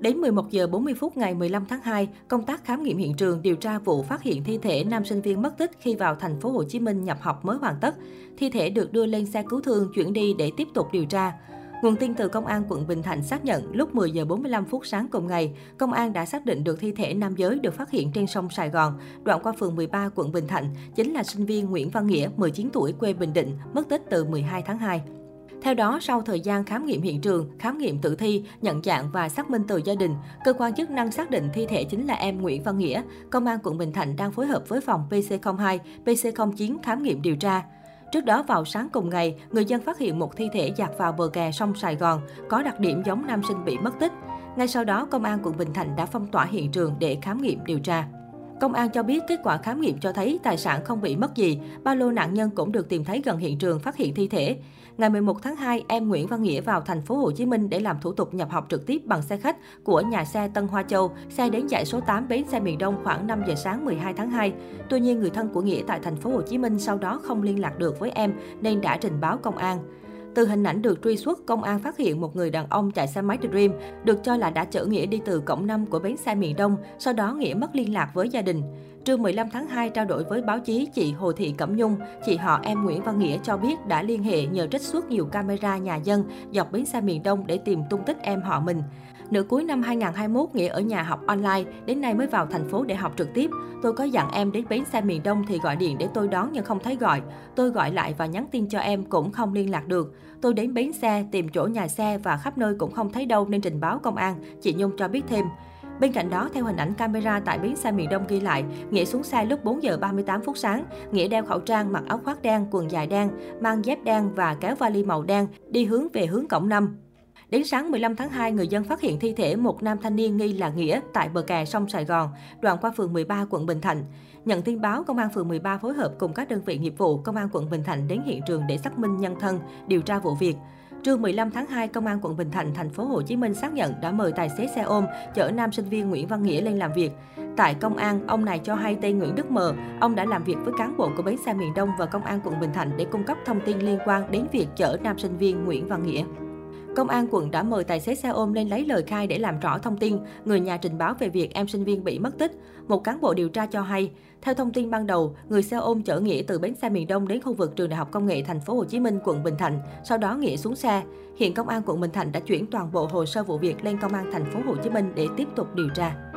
Đến 11 giờ 40 phút ngày 15 tháng 2, công tác khám nghiệm hiện trường điều tra vụ phát hiện thi thể nam sinh viên mất tích khi vào thành phố Hồ Chí Minh nhập học mới hoàn tất. Thi thể được đưa lên xe cứu thương chuyển đi để tiếp tục điều tra. Nguồn tin từ Công an quận Bình Thạnh xác nhận lúc 10 giờ 45 phút sáng cùng ngày, công an đã xác định được thi thể nam giới được phát hiện trên sông Sài Gòn, đoạn qua phường 13 quận Bình Thạnh, chính là sinh viên Nguyễn Văn Nghĩa, 19 tuổi quê Bình Định, mất tích từ 12 tháng 2. Theo đó, sau thời gian khám nghiệm hiện trường, khám nghiệm tử thi, nhận dạng và xác minh từ gia đình, cơ quan chức năng xác định thi thể chính là em Nguyễn Văn Nghĩa. Công an quận Bình Thạnh đang phối hợp với phòng PC02, PC09 khám nghiệm điều tra. Trước đó vào sáng cùng ngày, người dân phát hiện một thi thể dạt vào bờ kè sông Sài Gòn, có đặc điểm giống nam sinh bị mất tích. Ngay sau đó, công an quận Bình Thạnh đã phong tỏa hiện trường để khám nghiệm điều tra. Công an cho biết kết quả khám nghiệm cho thấy tài sản không bị mất gì, ba lô nạn nhân cũng được tìm thấy gần hiện trường phát hiện thi thể. Ngày 11 tháng 2, em Nguyễn Văn Nghĩa vào thành phố Hồ Chí Minh để làm thủ tục nhập học trực tiếp bằng xe khách của nhà xe Tân Hoa Châu, xe đến dãy số 8 bến xe miền Đông khoảng 5 giờ sáng 12 tháng 2. Tuy nhiên, người thân của Nghĩa tại thành phố Hồ Chí Minh sau đó không liên lạc được với em nên đã trình báo công an. Từ hình ảnh được truy xuất, công an phát hiện một người đàn ông chạy xe máy Dream, được cho là đã chở Nghĩa đi từ cổng 5 của bến xe miền Đông, sau đó Nghĩa mất liên lạc với gia đình. Trưa 15 tháng 2 trao đổi với báo chí, chị Hồ Thị Cẩm Nhung, chị họ em Nguyễn Văn Nghĩa cho biết đã liên hệ nhờ trích xuất nhiều camera nhà dân dọc bến xe miền Đông để tìm tung tích em họ mình. Nửa cuối năm 2021, Nghĩa ở nhà học online, đến nay mới vào thành phố để học trực tiếp. Tôi có dặn em đến bến xe miền Đông thì gọi điện để tôi đón nhưng không thấy gọi. Tôi gọi lại và nhắn tin cho em cũng không liên lạc được. Tôi đến bến xe, tìm chỗ nhà xe và khắp nơi cũng không thấy đâu nên trình báo công an, chị Nhung cho biết thêm. Bên cạnh đó, theo hình ảnh camera tại bến xe miền Đông ghi lại, Nghĩa xuống xe lúc 4 giờ 38 phút sáng. Nghĩa đeo khẩu trang, mặc áo khoác đen, quần dài đen, mang dép đen và kéo vali màu đen, đi hướng về hướng cổng 5. Đến sáng 15 tháng 2, người dân phát hiện thi thể một nam thanh niên nghi là Nghĩa tại bờ kè sông Sài Gòn, đoạn qua phường 13 quận Bình Thạnh. Nhận tin báo, Công an phường 13 phối hợp cùng các đơn vị nghiệp vụ Công an quận Bình Thạnh đến hiện trường để xác minh nhân thân, điều tra vụ việc. Trưa 15 tháng 2, Công an quận Bình Thạnh, thành phố Hồ Chí Minh xác nhận đã mời tài xế xe ôm chở nam sinh viên Nguyễn Văn Nghĩa lên làm việc. Tại công an, ông này cho hay tên Nguyễn Đức Mờ, ông đã làm việc với cán bộ của bến xe miền Đông và công an quận Bình Thạnh để cung cấp thông tin liên quan đến việc chở nam sinh viên Nguyễn Văn Nghĩa. Công an quận đã mời tài xế xe ôm lên lấy lời khai để làm rõ thông tin. Người nhà trình báo về việc em sinh viên bị mất tích. Một cán bộ điều tra cho hay, theo thông tin ban đầu, người xe ôm chở Nghĩa từ bến xe miền Đông đến khu vực trường Đại học Công nghệ Thành phố Hồ Chí Minh, quận Bình Thạnh. Sau đó Nghĩa xuống xe. Hiện công an quận Bình Thạnh đã chuyển toàn bộ hồ sơ vụ việc lên công an thành phố Hồ Chí Minh để tiếp tục điều tra.